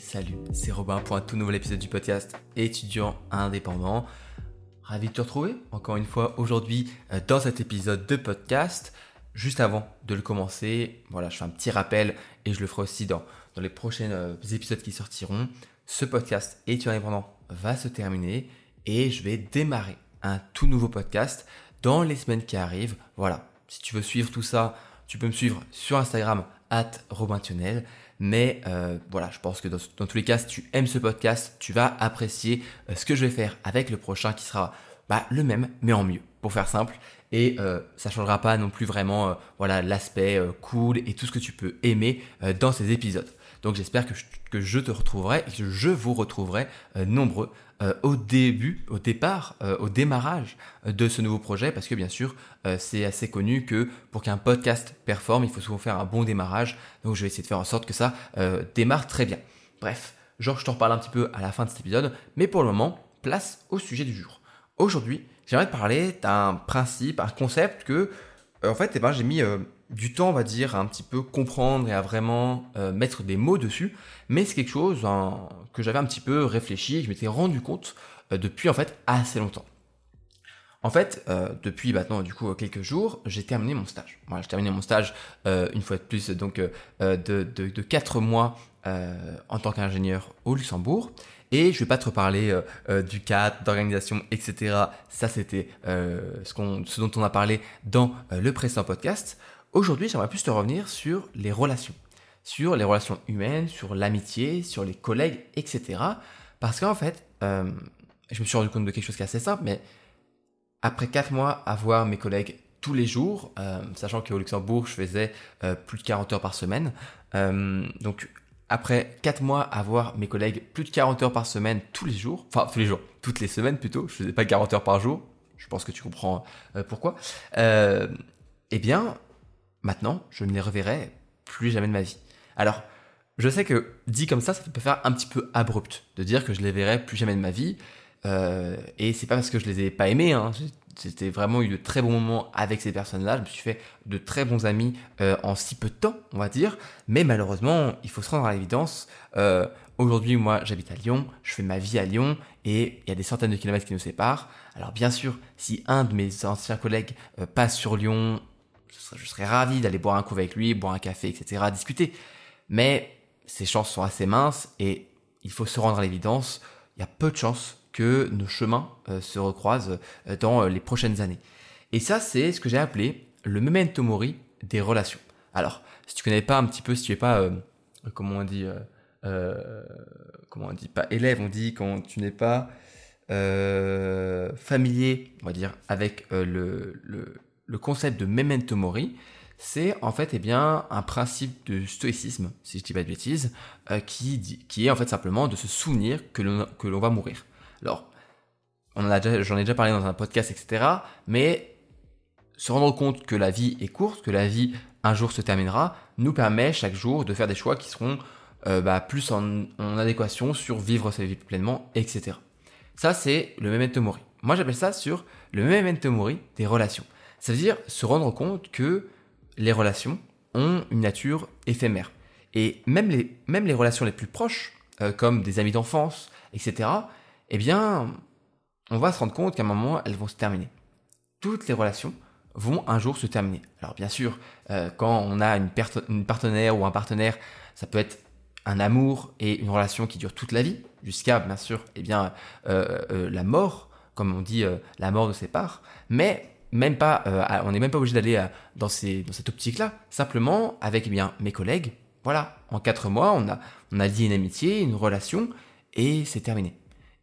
Salut, c'est Robin pour un tout nouvel épisode du podcast étudiant indépendant. Ravi de te retrouver encore une fois aujourd'hui euh, dans cet épisode de podcast. Juste avant de le commencer, voilà, je fais un petit rappel et je le ferai aussi dans, les prochains euh, épisodes qui sortiront. Ce podcast étudiant indépendant va se terminer et je vais démarrer un tout nouveau podcast dans les semaines qui arrivent. Voilà, si tu veux suivre tout ça, tu peux me suivre sur Instagram at Mais euh, voilà, je pense que dans, tous les cas, si tu aimes ce podcast, tu vas apprécier euh, ce que je vais faire avec le prochain qui sera bah, le même, mais en mieux, pour faire simple. Et euh, ça changera pas non plus vraiment voilà l'aspect cool et tout ce que tu peux aimer dans ces épisodes. Donc j'espère que, que je, te retrouverai et que je vous retrouverai nombreux euh, au début, au départ, euh, au démarrage euh, de ce nouveau projet, parce que bien sûr, c'est assez connu que pour qu'un podcast performe, il faut souvent faire un bon démarrage. Donc je vais essayer de faire en sorte que ça démarre très bien. Bref, genre je t'en reparle un petit peu à la fin de cet épisode, mais pour le moment, place au sujet du jour. Aujourd'hui, j'aimerais te parler d'un principe, un concept que, en fait, eh ben, j'ai mis du temps, on va dire, à un petit peu comprendre et à vraiment euh, mettre des mots dessus, mais c'est quelque chose hein, que j'avais un petit peu réfléchi je m'étais rendu compte euh, depuis en fait assez longtemps. En fait, euh, depuis maintenant du coup quelques jours, j'ai terminé mon stage. Voilà, j'ai terminé mon stage une fois de plus, donc de, de, de 4 mois en tant qu'ingénieur au Luxembourg. Et je vais pas te reparler du cadre, d'organisation, etc. Ça, c'était ce, ce dont on a parlé dans le précédent podcast. Aujourd'hui, j'aimerais plus te revenir sur les relations, sur les relations humaines, sur l'amitié, sur les collègues, etc. Parce qu'en fait, euh, je me suis rendu compte de quelque chose qui est assez simple, mais après 4 mois à voir mes collègues tous les jours, euh, sachant qu'au Luxembourg, je faisais euh, plus de 40 heures par semaine, donc après 4 mois à voir mes collègues plus de 40 heures par semaine tous les jours, enfin tous les jours, toutes les semaines plutôt, je faisais pas 40 heures par jour, je pense que tu comprends pourquoi, eh bien, Maintenant, je ne les reverrai plus jamais de ma vie. Alors, je sais que dit comme ça, ça peut faire un petit peu abrupt de dire que je les verrai plus jamais de ma vie. Euh, et c'est pas parce que je les ai pas aimés. Hein. C'était vraiment eu de très bons moments avec ces personnes-là. Je me suis fait de très bons amis euh, en si peu de temps, on va dire. Mais malheureusement, il faut se rendre à l'évidence. Euh, Aujourd'hui, moi, j'habite à Lyon. Je fais ma vie à Lyon et il y a des centaines de kilomètres qui nous séparent. Alors bien sûr, si un de mes anciens collègues euh, passe sur Lyon je serais ravi d'aller boire un coup avec lui, boire un café, etc., discuter. Mais ces chances sont assez minces et il faut se rendre à l'évidence, il y a peu de chances que nos chemins euh, se recroisent euh, dans euh, les prochaines années. Et ça, c'est ce que j'ai appelé le memento mori des relations. Alors, si tu connais pas un petit peu, si tu es pas, comment on dit, comment on dit, pas élève, on dit quand tu n'es pas familier, on va dire, avec le, le le concept de memento mori, c'est en fait eh bien, un principe de stoïcisme, si je dis pas de bêtises, euh, qui, dit, qui est en fait simplement de se souvenir que l'on va mourir. Alors, j'en ai déjà parlé dans un podcast, etc. Mais se rendre compte que la vie est courte, que la vie un jour se terminera, nous permet chaque jour de faire des choix qui seront euh, bah, plus en, en, adéquation sur vivre sa vie pleinement, etc. Ça, c'est le memento mori. Moi, j'appelle ça sur le memento mori des relations. Ça veut dire se rendre compte que les relations ont une nature éphémère. Et même les, même les relations les plus proches, euh, comme des amis d'enfance, etc., eh bien, on va se rendre compte qu'à un moment, elles vont se terminer. Toutes les relations vont un jour se terminer. Alors bien sûr, euh, quand on a une, partenaire ou un partenaire, ça peut être un amour et une relation qui dure toute la vie, jusqu'à bien sûr, eh bien, euh, la mort, comme on dit, la mort ses parts. Mais même pas, euh, on n'est même pas obligé d'aller euh, dans, dans cette optique-là. Simplement, avec eh bien mes collègues, voilà, en quatre mois, on a, on a lié une amitié, une relation, et c'est terminé.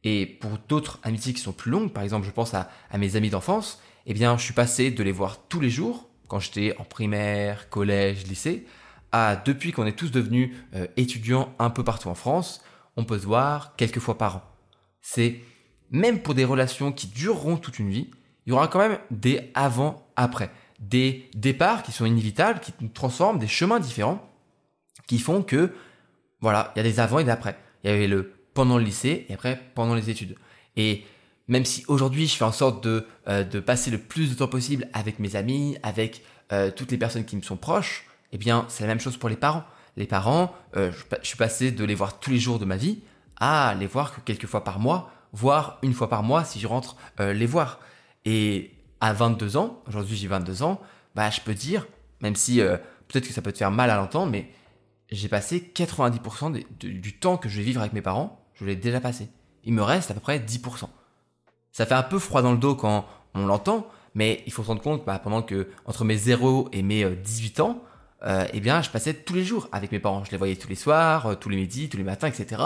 Et pour d'autres amitiés qui sont plus longues, par exemple, je pense à, à mes amis d'enfance, eh bien, je suis passé de les voir tous les jours, quand j'étais en primaire, collège, lycée, à depuis qu'on est tous devenus euh, étudiants un peu partout en France, on peut se voir quelques fois par an. C'est même pour des relations qui dureront toute une vie, il y aura quand même des avant-après, des départs qui sont inévitables, qui nous transforment, des chemins différents, qui font que, voilà, il y a des avant et des après. Il y avait le pendant le lycée et après pendant les études. Et même si aujourd'hui je fais en sorte de, euh, de passer le plus de temps possible avec mes amis, avec euh, toutes les personnes qui me sont proches, eh bien c'est la même chose pour les parents. Les parents, je, je suis passé de les voir tous les jours de ma vie à les voir que quelques fois par mois, voire une fois par mois si je rentre les voir. Et à 22 ans, aujourd'hui j'ai 22 ans, bah je peux dire, même si peut-être que ça peut te faire mal à l'entendre, mais j'ai passé 90% du temps que je vais vivre avec mes parents, je l'ai déjà passé. Il me reste à peu près 10%. Ça fait un peu froid dans le dos quand on l'entend, mais il faut se rendre compte, bah, pendant que entre mes 0 et mes 18 euh, ans, euh, eh bien, je passais tous les jours avec mes parents. Je les voyais tous les soirs, euh, tous les midis, tous les matins, etc.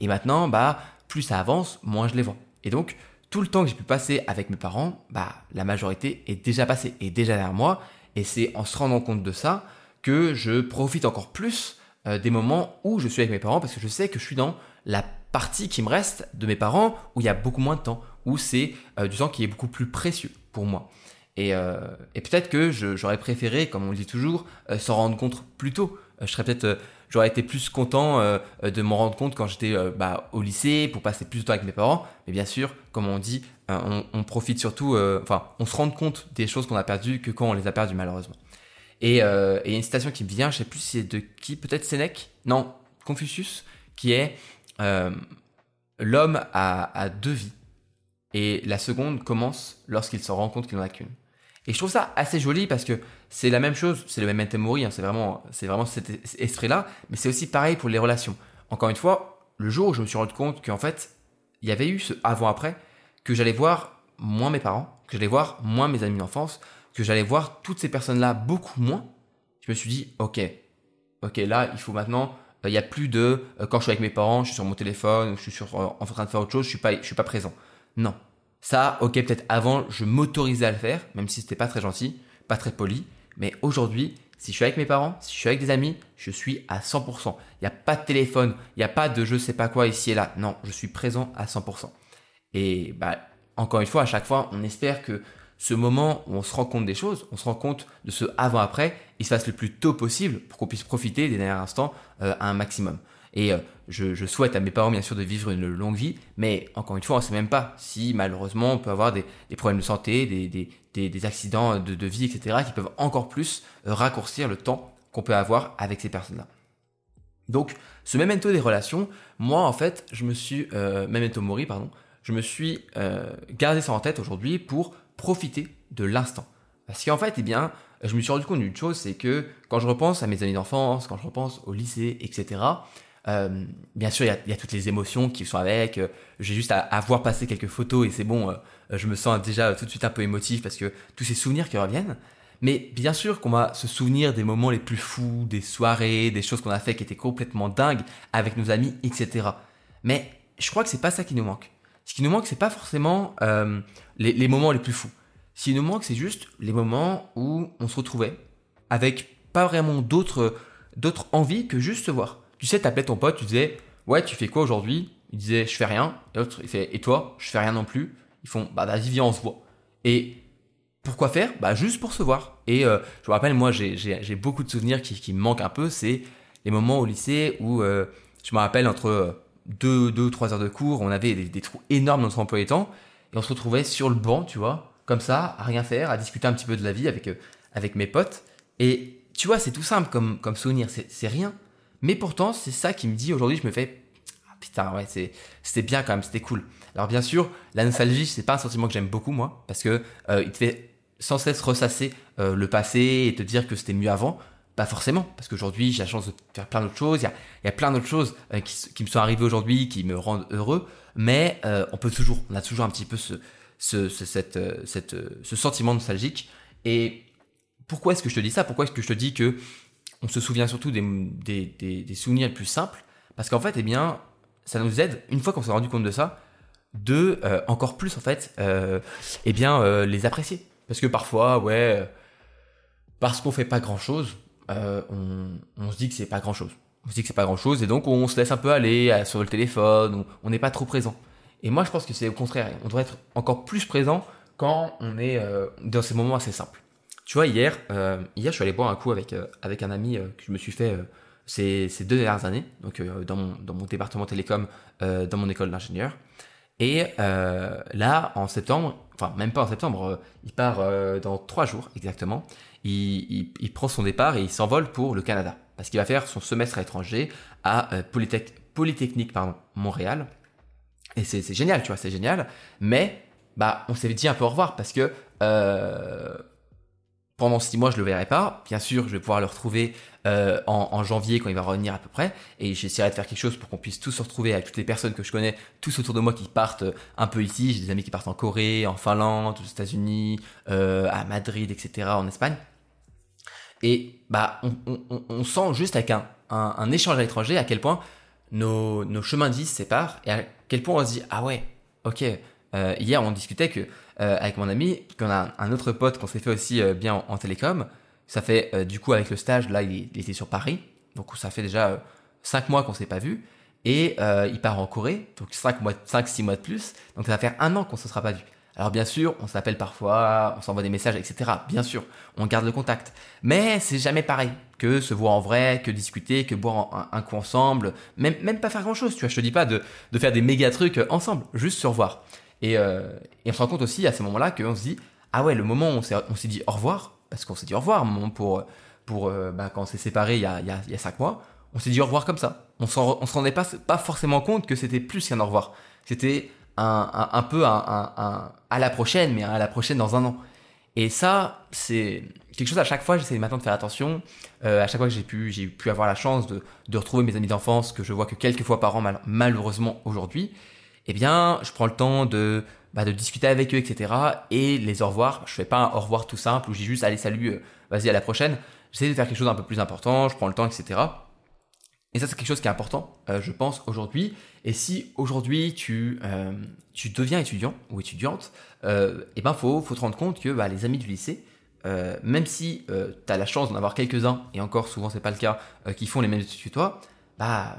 Et maintenant, bah, plus ça avance, moins je les vois. Et donc, tout le temps que j'ai pu passer avec mes parents, bah, la majorité est déjà passée, est déjà derrière moi. Et c'est en se rendant compte de ça que je profite encore plus euh, des moments où je suis avec mes parents parce que je sais que je suis dans la partie qui me reste de mes parents où il y a beaucoup moins de temps, où c'est euh, du temps qui est beaucoup plus précieux pour moi. Et, euh, et peut-être que j'aurais préféré, comme on le dit toujours, s'en rendre compte plus tôt. je serais peut-être, j'aurais été plus content de m'en rendre compte quand j'étais bah, au lycée pour passer plus de temps avec mes parents. Mais bien sûr, comme on dit, on, profite surtout, enfin, on se rend compte des choses qu'on a perdues que quand on les a perdues malheureusement. Euh, et il y a une citation qui me vient, je sais plus si c'est de qui, peut-être Sénèque? Non, Confucius, qui est euh, L'homme a, deux vies, et la seconde commence lorsqu'il se rend compte qu'il n'en a qu'une. Et je trouve ça assez joli parce que c'est la même chose, c'est le même Entemori, hein, c'est vraiment, c'est vraiment cet extrait-là, mais c'est aussi pareil pour les relations. Encore une fois, le jour où je me suis rendu compte qu'en fait, il y avait eu ce avant-après, que j'allais voir moins mes parents, que j'allais voir moins mes amis d'enfance, que j'allais voir toutes ces personnes-là beaucoup moins, je me suis dit, ok, ok, là, il faut maintenant, euh, il n'y a plus de, euh, quand je suis avec mes parents, je suis sur mon téléphone, je suis sur, euh, en train de faire autre chose, je suis pas, je suis pas présent. Non. Ça, ok, peut-être avant, je m'autorisais à le faire, même si c'était pas très gentil, pas très poli, mais aujourd'hui, si je suis avec mes parents, si je suis avec des amis, je suis à 100%. Il n'y a pas de téléphone, il n'y a pas de je sais pas quoi ici et là. Non, je suis présent à 100%. Et bah, encore une fois, à chaque fois, on espère que ce moment où on se rend compte des choses, on se rend compte de ce avant-après, il se fasse le plus tôt possible pour qu'on puisse profiter des derniers instants euh, à un maximum. Et euh, je, souhaite à mes parents bien sûr de vivre une longue vie, mais encore une fois, on ne sait même pas si malheureusement on peut avoir des, problèmes de santé, des, accidents de, vie, etc., qui peuvent encore plus euh, raccourcir le temps qu'on peut avoir avec ces personnes-là. Donc, ce memento des relations, moi en fait, je me suis, memento mori, pardon, je me suis gardé ça en tête aujourd'hui pour profiter de l'instant. Parce qu'en fait, eh bien, je me suis rendu compte d'une chose, c'est que quand je repense à mes amis d'enfance, quand je repense au lycée, etc., euh, bien sûr, il y, a, toutes les émotions qui sont avec. Euh, j'ai juste à, voir passer quelques photos et c'est bon, euh, je me sens déjà tout de suite un peu émotif parce que tous ces souvenirs qui reviennent. Mais bien sûr qu'on va se souvenir des moments les plus fous, des soirées, des choses qu'on a fait qui étaient complètement dingues avec nos amis, etc. Mais je crois que c'est pas ça qui nous manque. Ce qui nous manque, c'est pas forcément euh, les, moments les plus fous. Ce qui nous manque, c'est juste les moments où on se retrouvait avec pas vraiment d'autres envies que juste se voir. Tu sais, t'appelais ton pote, tu disais ouais, tu fais quoi aujourd'hui? Il disait je fais rien. Et et toi? Je fais rien non plus. Ils font bah vas-y viens on se voit. Et pourquoi faire? Bah juste pour se voir. Et euh, je me rappelle moi j'ai beaucoup de souvenirs qui, me manquent un peu. C'est les moments au lycée où euh, je me rappelle entre deux, deux ou trois heures de cours, on avait des, trous énormes dans notre emploi du temps, et on se retrouvait sur le banc, tu vois, comme ça, à rien faire, à discuter un petit peu de la vie avec, euh, mes potes. Et tu vois, c'est tout simple comme souvenir, c'est rien. Mais pourtant, c'est ça qui me dit aujourd'hui, je me fais, ah, putain, ouais, c'était bien quand même, c'était cool. Alors bien sûr, la nostalgie, c'est pas un sentiment que j'aime beaucoup, moi, parce que euh, il te fait sans cesse ressasser euh, le passé et te dire que c'était mieux avant. Pas forcément, parce qu'aujourd'hui j'ai la chance de faire plein d'autres choses, il y a, plein d'autres choses euh, qui, me sont arrivées aujourd'hui, qui me rendent heureux, mais on peut toujours, on a toujours un petit peu ce, ce sentiment nostalgique. Et pourquoi est-ce que je te dis ça? Pourquoi est-ce que je te dis que on se souvient surtout des, souvenirs les plus simples Parce qu'en fait, eh ça nous aide, une fois qu'on s'est rendu compte de ça, de encore plus en fait, euh, eh bien, les apprécier. Parce que parfois, parce qu'on fait pas grand chose, euh, on, se dit que c'est pas grand chose. On se dit que c'est pas grand chose et donc on se laisse un peu aller euh, sur le téléphone, on n'est pas trop présent. Et moi je pense que c'est au contraire, on devrait être encore plus présent quand on est euh, dans ces moments assez simples. Tu vois, hier, hier je suis allé boire un coup avec, avec un ami que je me suis fait ces, ces, deux dernières années, donc dans, mon, dans mon département télécom, dans mon école d'ingénieur. Et euh, là, en septembre, enfin même pas en septembre, euh, il part euh, dans trois jours exactement. Il, il, prend son départ et il s'envole pour le Canada parce qu'il va faire son semestre à l'étranger à Polytechnique pardon, Montréal. Et c'est génial, tu vois, c'est génial. Mais bah, on s'est dit un peu au revoir parce que pendant six mois, je le verrai pas. Bien sûr, je vais pouvoir le retrouver euh, en, janvier quand il va revenir à peu près. Et j'essaierai de faire quelque chose pour qu'on puisse tous se retrouver avec toutes les personnes que je connais, tous autour de moi qui partent euh, un peu ici. J'ai des amis qui partent en Corée, en Finlande, aux États-Unis, euh, à Madrid, etc., en Espagne. Et bah, on, sent juste avec un, échange à l'étranger à quel point nos, chemins de vie se séparent et à quel point on se dit ah ouais, ok. Hier, on discutait euh, avec mon ami, qu'on a un autre pote qu'on s'est fait aussi euh, bien en, télécom. Ça fait euh, du coup avec le stage, là il, était sur Paris, donc ça fait déjà 5 mois qu'on s'est pas vu. Et il part en Corée, donc 5 mois, 5 6 mois de plus. Donc ça va faire un an qu'on se sera pas vu. Alors bien sûr, on s'appelle parfois, on s'envoie des messages, etc. Bien sûr, on garde le contact. Mais c'est jamais pareil que se voir en vrai, que discuter, que boire un, coup ensemble, même, même pas faire grand chose. Tu vois, je te dis pas de, de faire des méga trucs ensemble, juste se revoir. Euh, et, on se rend compte aussi à ce moment-là qu'on se dit ah ouais, le moment où on s'est dit au revoir, parce qu'on s'est dit au revoir, pour, pour euh, bah, quand on s'est séparés il y, a, il, y a, cinq mois, on s'est dit au revoir comme ça. On, on se rendait pas, pas forcément compte que c'était plus qu'un au revoir. C'était un, un, peu un, à la prochaine, mais à la prochaine dans un an. Et ça, c'est quelque chose à chaque fois, j'essaie maintenant de faire attention. Euh, à chaque fois que j'ai pu, pu avoir la chance de, de retrouver mes amis d'enfance que je vois que quelques fois par an, malheureusement aujourd'hui eh bien, je prends le temps de, bah, de discuter avec eux, etc. Et les au revoir. Je fais pas un au revoir tout simple où j'ai juste allez salut, euh, vas-y à la prochaine. J'essaie de faire quelque chose d'un peu plus important. Je prends le temps, etc. Et ça, c'est quelque chose qui est important, euh, je pense, aujourd'hui. Et si aujourd'hui tu, euh, tu deviens étudiant ou étudiante, euh, eh ben faut, faut te rendre compte que bah, les amis du lycée, même si tu as la chance d'en avoir quelques-uns, et encore souvent c'est pas le cas, qui font les mêmes études que toi, bah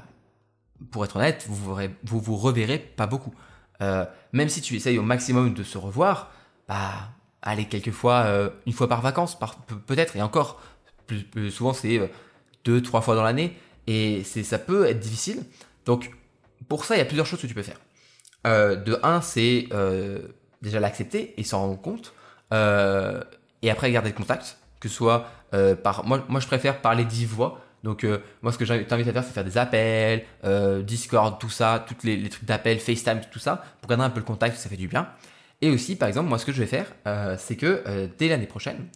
pour être honnête, vous vous, vous, reverrez pas beaucoup. Euh, même si tu essayes au maximum de se revoir, bah, allez, quelquefois, euh, une fois par vacances, peut-être, et encore, plus, souvent c'est euh, deux, trois fois dans l'année, et ça peut être difficile. Donc, pour ça, il y a plusieurs choses que tu peux faire. de un, c'est déjà l'accepter et s'en rendre compte, et après garder le contact, que ce soit par, moi je préfère parler dix voix, donc euh, moi ce que t'invite à faire c'est faire des appels, euh, Discord, tout ça, tous les, trucs d'appel, FaceTime, tout ça, pour garder un peu le contact, ça fait du bien. Et aussi par exemple moi ce que je vais faire euh, c'est que dès l'année prochaine,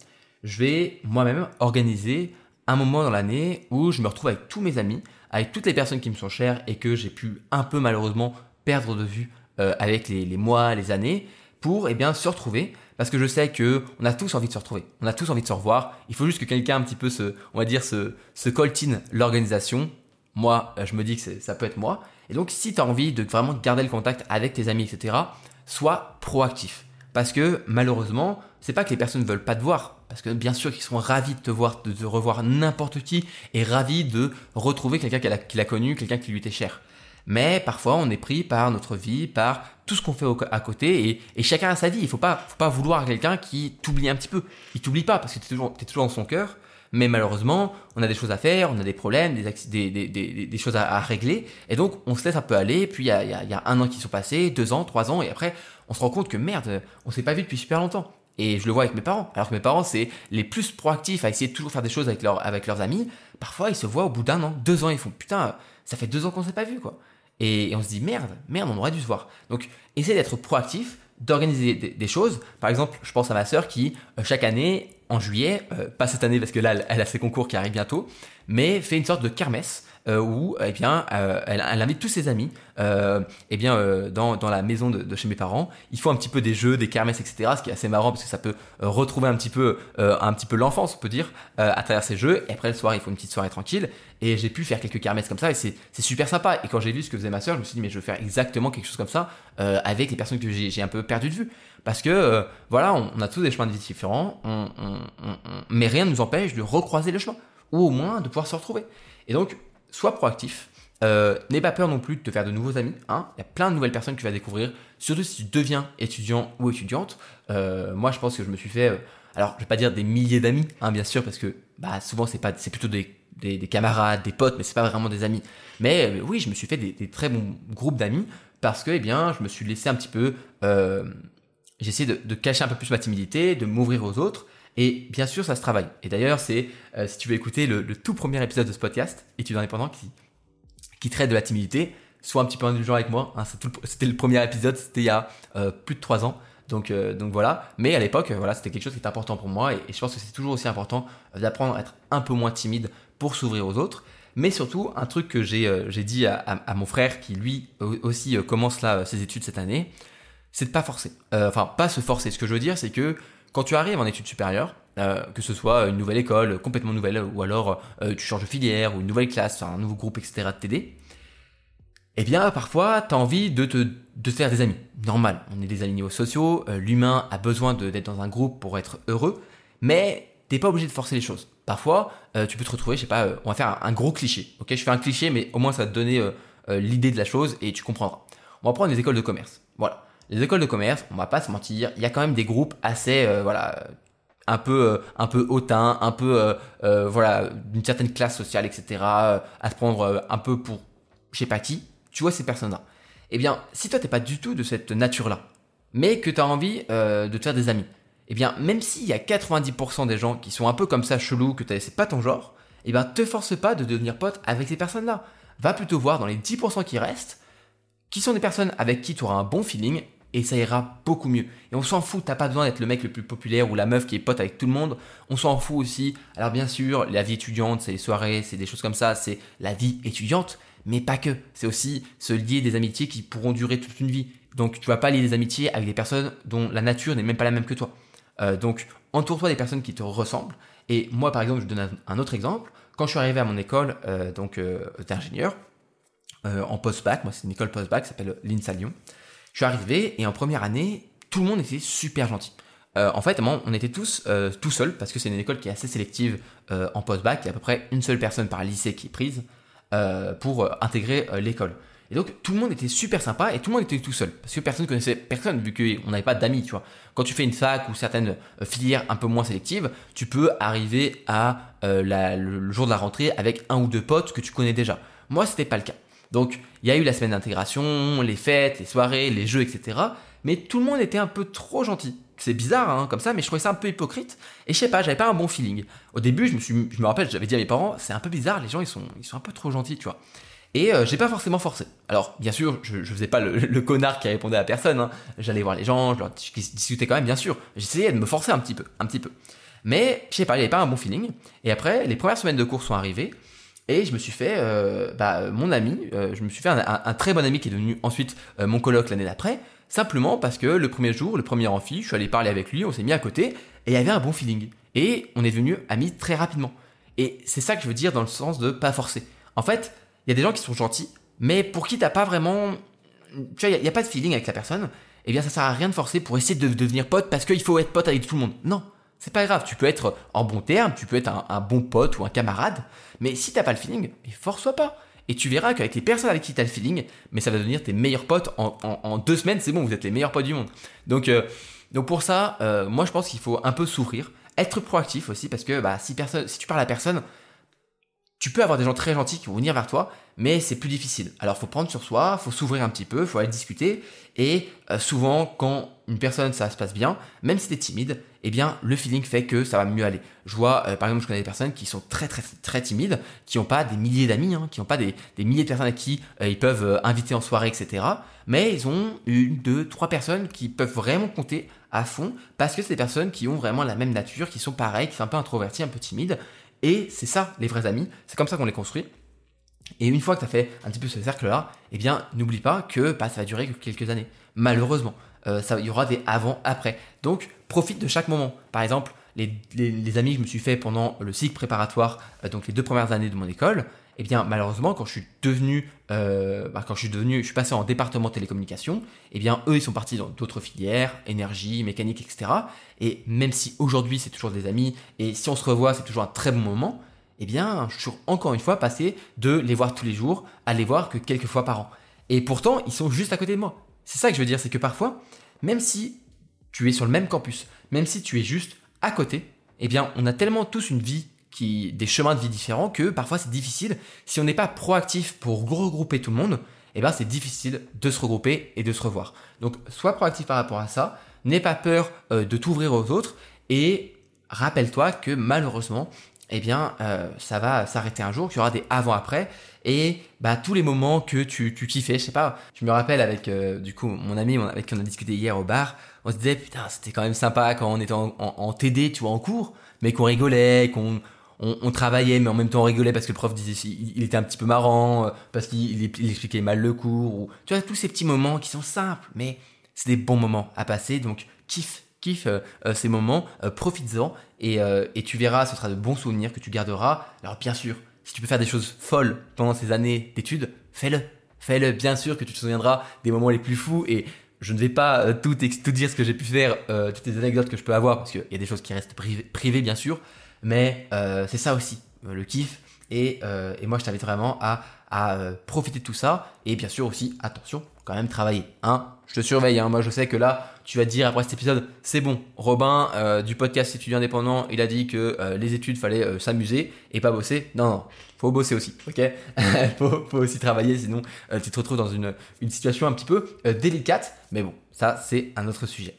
je vais moi-même organiser un moment dans l'année où je me retrouve avec tous mes amis, avec toutes les personnes qui me sont chères et que j'ai pu un peu malheureusement perdre de vue avec les, les mois, les années, pour eh bien se retrouver parce que je sais que on a tous envie de se retrouver, on a tous envie de se revoir. Il faut juste que quelqu'un un petit peu se, on va dire, se, se coltine l'organisation. Moi, euh, je me dis que ça peut être moi. Et donc, si tu as envie de vraiment garder le contact avec tes amis, etc., sois proactif. Parce que malheureusement, c'est pas que les personnes ne veulent pas te voir, parce que bien sûr qu'ils seront ravis de te voir, de te revoir n'importe qui, et ravis de retrouver quelqu'un qu'il a, a, connu, quelqu'un qui lui était cher. Mais parfois, on est pris par notre vie, par tout ce qu'on fait à côté, et, chacun a sa vie. Il faut pas, faut pas vouloir quelqu'un qui t'oublie un petit peu. Il t'oublie pas parce que tu es toujours, dans son cœur. Mais malheureusement, on a des choses à faire, on a des problèmes, des, choses à, régler. Et donc, on se laisse un peu aller. Puis, il y a, un an qui sont passés, deux ans, trois ans. Et après, on se rend compte que merde, on s'est pas vu depuis super longtemps. Et je le vois avec mes parents. Alors que mes parents, c'est les plus proactifs à essayer de toujours faire des choses avec, leur, avec leurs amis. Parfois, ils se voient au bout d'un an, deux ans. Ils font putain, ça fait deux ans qu'on s'est pas vu, quoi. Et, on se dit merde, merde, on aurait dû se voir. Donc, essayer d'être proactif, d'organiser des, choses. Par exemple, je pense à ma sœur qui, euh, chaque année, en juillet, euh, pas cette année parce que là, elle a ses concours qui arrivent bientôt, mais fait une sorte de kermesse où eh bien, euh, elle, invite tous ses amis euh, eh bien, euh, dans, dans, la maison de, chez mes parents. Ils font un petit peu des jeux, des kermesses, etc. Ce qui est assez marrant parce que ça peut retrouver un petit peu, un peu l'enfance, on peut dire, à travers ces jeux. Et après le soir, ils font une petite soirée tranquille. Et j'ai pu faire quelques kermesses comme ça et c'est super sympa. Et quand j'ai vu ce que faisait ma soeur, je me suis dit, mais je veux faire exactement quelque chose comme ça avec les personnes que j'ai un peu perdu de vue. Parce que, voilà, on, a tous des chemins de vie différents, mais rien ne nous empêche de recroiser le chemin. Ou au moins de pouvoir se retrouver. Et donc, sois proactif. Euh, N'aie pas peur non plus de te faire de nouveaux amis. Hein. Il y a plein de nouvelles personnes que tu vas découvrir, surtout si tu deviens étudiant ou étudiante. Euh, moi, je pense que je me suis fait, euh, alors je vais pas dire des milliers d'amis, hein, bien sûr, parce que bah, souvent c'est pas, c'est plutôt des, des, des, camarades, des potes, mais c'est pas vraiment des amis. Mais oui, je me suis fait des, très bons groupes d'amis parce que, eh bien, je me suis laissé un petit peu, j'ai essayé de, cacher un peu plus ma timidité, de m'ouvrir aux autres. Et bien sûr, ça se travaille. Et d'ailleurs, c'est, euh, si tu veux écouter le, tout premier épisode de ce podcast, études indépendant, qui, qui traite de la timidité, sois un petit peu indulgent avec moi. Hein, c'était le premier épisode, c'était il y a euh, plus de trois ans. Donc, euh, donc voilà. Mais à l'époque, voilà, c'était quelque chose qui était important pour moi. Et, je pense que c'est toujours aussi important d'apprendre à être un peu moins timide pour s'ouvrir aux autres. Mais surtout, un truc que j'ai euh, dit à, mon frère qui lui aussi commence là ses études cette année, c'est de pas forcer. enfin, pas se forcer. Ce que je veux dire, c'est que quand tu arrives en études supérieures, que ce soit une nouvelle école, complètement nouvelle, ou alors tu changes de filière, ou une nouvelle classe, un nouveau groupe, etc., de t'aider, eh bien, parfois, tu as envie de te, de faire des amis. Normal, on est des animaux sociaux, euh, l'humain a besoin d'être dans un groupe pour être heureux, mais t'es pas obligé de forcer les choses. Parfois, euh, tu peux te retrouver, je sais pas, euh, on va faire un, gros cliché. Ok, je fais un cliché, mais au moins ça va te donner l'idée de la chose et tu comprendras. On va prendre les écoles de commerce. Voilà, les écoles de commerce, on va pas se mentir, il y a quand même des groupes assez, voilà, un peu, un peu hautain, un peu, voilà, d'une certaine classe sociale, etc. à se prendre un peu pour, je sais pas qui tu vois ces personnes-là. Eh bien, si toi t'es pas du tout de cette nature-là, mais que tu as envie euh, de te faire des amis, eh bien, même s'il y a 90% des gens qui sont un peu comme ça chelous, que c'est pas ton genre, eh bien, te force pas de devenir pote avec ces personnes-là. Va plutôt voir dans les 10% qui restent, qui sont des personnes avec qui tu auras un bon feeling, et ça ira beaucoup mieux. Et on s'en fout, t'as pas besoin d'être le mec le plus populaire ou la meuf qui est pote avec tout le monde. On s'en fout aussi. Alors bien sûr, la vie étudiante, c'est les soirées, c'est des choses comme ça, c'est la vie étudiante mais pas que. C'est aussi se lier des amitiés qui pourront durer toute une vie. Donc tu vas pas lier des amitiés avec des personnes dont la nature n'est même pas la même que toi. Euh, donc entoure-toi des personnes qui te ressemblent. Et moi par exemple, je donne un autre exemple. Quand je suis arrivé à mon école euh, donc euh, d'ingénieur en post-bac, moi c'est une école post-bac, s'appelle l'INSA Lyon. Je suis arrivé et en première année, tout le monde était super gentil. en fait, on était tous tout seuls parce que c'est une école qui est assez sélective en post-bac. Il y a à peu près une seule personne par lycée qui est prise. Euh, pour euh, intégrer euh, l'école. Et donc tout le monde était super sympa et tout le monde était tout seul parce que personne ne connaissait personne vu qu'on n'avait pas d'amis, tu vois. Quand tu fais une fac ou certaines filières un peu moins sélectives, tu peux arriver à le jour de la rentrée avec un ou deux potes que tu connais déjà. Moi, c'était pas le cas. Donc il y a eu la semaine d'intégration, les fêtes, les soirées, les jeux, etc. Mais tout le monde était un peu trop gentil c'est bizarre hein, comme ça, mais je trouvais ça un peu hypocrite. Et je sais pas, j'avais pas un bon feeling. Au début, je me, suis, je me rappelle, j'avais dit à mes parents, c'est un peu bizarre, les gens ils sont, ils sont un peu trop gentils, tu vois. Et euh, j'ai pas forcément forcé. Alors, bien sûr, je, je faisais pas le, connard qui répondait à personne. Hein. J'allais voir les gens, je leur discutais quand même, bien sûr. J'essayais de me forcer un petit peu, un petit peu. Mais je sais pas, il avait pas un bon feeling. Et après, les premières semaines de cours sont arrivées. Et je me suis fait, euh, bah, mon ami, euh, je me suis fait un, très bon ami qui est devenu ensuite mon coloc l'année d'après. Simplement parce que le premier jour, le premier amphi, je suis allé parler avec lui, on s'est mis à côté, et il y avait un bon feeling. Et on est devenu amis très rapidement. Et c'est ça que je veux dire dans le sens de pas forcer. En fait, il y a des gens qui sont gentils, mais pour qui t'as pas vraiment... Tu vois, il n'y a, pas de feeling avec la personne, eh bien ça sert à rien de forcer pour essayer de devenir pote parce qu'il faut être pote avec tout le monde. Non, c'est pas grave, tu peux être en bon terme, tu peux être un, bon pote ou un camarade, mais si t'as pas le feeling, force-toi pas. Et tu verras qu'avec les personnes avec qui tu as le feeling, mais ça va devenir tes meilleurs potes en, deux semaines, c'est bon, vous êtes les meilleurs potes du monde. Donc, euh, donc pour ça, euh, moi je pense qu'il faut un peu s'ouvrir, être proactif aussi, parce que bah, si, personne, si tu parles à personne, tu peux avoir des gens très gentils qui vont venir vers toi, mais c'est plus difficile. Alors faut prendre sur soi, faut s'ouvrir un petit peu, faut aller discuter. Et euh, souvent, quand une personne ça se passe bien, même si t'es timide, eh bien le feeling fait que ça va mieux aller. Je vois, euh, par exemple, je connais des personnes qui sont très très très timides, qui n'ont pas des milliers d'amis, hein, qui n'ont pas des, milliers de personnes à qui euh, ils peuvent inviter en soirée, etc. Mais ils ont une, deux, trois personnes qui peuvent vraiment compter à fond parce que c'est des personnes qui ont vraiment la même nature, qui sont pareilles, qui sont un peu introverties, un peu timides et c'est ça, les vrais amis. C'est comme ça qu'on les construit. Et une fois que tu as fait un petit peu ce cercle-là, eh bien, n'oublie pas que bah, ça va durer que quelques années. Malheureusement, euh, il y aura des avant-après. Donc, profite de chaque moment. Par exemple, les, amis que je me suis fait pendant le cycle préparatoire, euh, donc les deux premières années de mon école, eh bien malheureusement quand je suis devenu euh, bah, quand je suis devenu je suis passé en département télécommunications eh bien eux ils sont partis dans d'autres filières énergie mécanique etc et même si aujourd'hui c'est toujours des amis et si on se revoit c'est toujours un très bon moment eh bien je suis encore une fois passé de les voir tous les jours à les voir que quelques fois par an et pourtant ils sont juste à côté de moi c'est ça que je veux dire c'est que parfois même si tu es sur le même campus même si tu es juste à côté eh bien on a tellement tous une vie qui, des chemins de vie différents que parfois c'est difficile. Si on n'est pas proactif pour regrouper tout le monde, eh ben c'est difficile de se regrouper et de se revoir. Donc sois proactif par rapport à ça, n'aie pas peur euh, de t'ouvrir aux autres et rappelle-toi que malheureusement, eh bien, euh, ça va s'arrêter un jour, qu'il y aura des avant-après, et bah, tous les moments que tu, tu kiffais, je sais pas, je me rappelle avec, euh, du coup, mon ami avec qui on a discuté hier au bar, on se disait, putain, c'était quand même sympa quand on était en, TD, tu vois, en cours, mais qu'on rigolait, qu'on on, travaillait, mais en même temps on rigolait parce que le prof disait, il, il était un petit peu marrant, euh, parce qu'il il expliquait mal le cours, ou, tu vois, tous ces petits moments qui sont simples, mais c'est des bons moments à passer, donc kiffe kiffe euh, euh, ces moments, euh, profites-en et, et, tu verras, ce sera de bons souvenirs que tu garderas. Alors bien sûr, si tu peux faire des choses folles pendant ces années d'études, fais-le. Fais-le, bien sûr que tu te souviendras des moments les plus fous et je ne vais pas tout, tout dire ce que j'ai pu faire, toutes les anecdotes que je peux avoir, parce qu'il y a des choses qui restent privées, bien sûr, mais c'est ça aussi, le kiff. Et, et moi, je t'invite vraiment à, à profiter de tout ça. Et bien sûr aussi, attention, quand même travailler. Hein je te surveille. Hein. Moi, je sais que là, tu vas te dire après cet épisode, c'est bon. Robin euh, du podcast étudiant indépendant, il a dit que euh, les études fallait euh, s'amuser et pas bosser. Non, non, faut bosser aussi, ok? Faut, faut, aussi travailler, sinon tu te retrouves dans une situation un petit peu délicate. Mais bon, ça, c'est un autre sujet.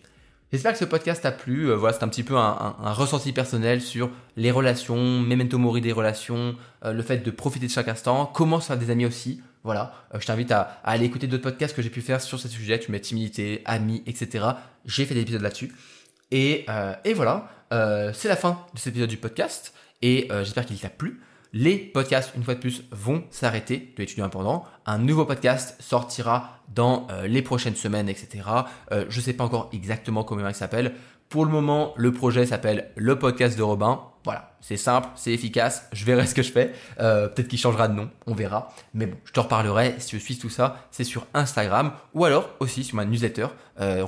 J'espère que ce podcast t'a plu. voilà, c'est un petit peu un, ressenti personnel sur les relations, memento mori des relations, le fait de profiter de chaque instant, comment se faire des amis aussi. Voilà, euh, je t'invite à, aller écouter d'autres podcasts que j'ai pu faire sur ce sujet. Tu mets timidité, amis, etc. J'ai fait des épisodes là-dessus. Et, euh, voilà, euh, c'est la fin de cet épisode du podcast. Et j'espère qu'il t'a plu. Les podcasts, une fois de plus, vont s'arrêter de l'étudiant indépendant. Un nouveau podcast sortira dans les prochaines semaines, etc. je ne sais pas encore exactement comment il s'appelle. Pour le moment, le projet s'appelle Le podcast de Robin. Voilà, c'est simple, c'est efficace, je verrai ce que je fais. Euh, peut-être qu'il changera de nom, on verra. Mais bon, je te reparlerai. Si tu veux suivre tout ça, c'est sur Instagram ou alors aussi sur ma newsletter, euh,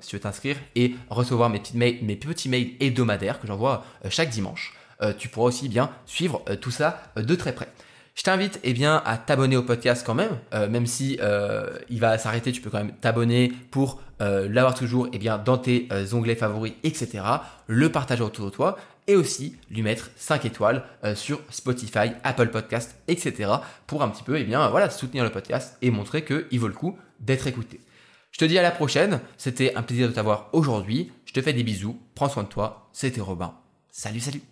si tu veux t'inscrire et recevoir mes, petites mails, mes petits mails hebdomadaires que j'envoie euh, chaque dimanche. Euh, tu pourras aussi bien suivre tout ça de très près. Je t'invite eh bien à t'abonner au podcast quand même, euh, même si euh, il va s'arrêter, tu peux quand même t'abonner pour euh, l'avoir toujours eh bien dans tes onglets favoris, etc. Le partager autour de toi et aussi lui mettre 5 étoiles sur Spotify, Apple Podcast, etc. pour un petit peu eh bien voilà soutenir le podcast et montrer qu'il vaut le coup d'être écouté. Je te dis à la prochaine. C'était un plaisir de t'avoir aujourd'hui. Je te fais des bisous. Prends soin de toi. C'était Robin. Salut, salut.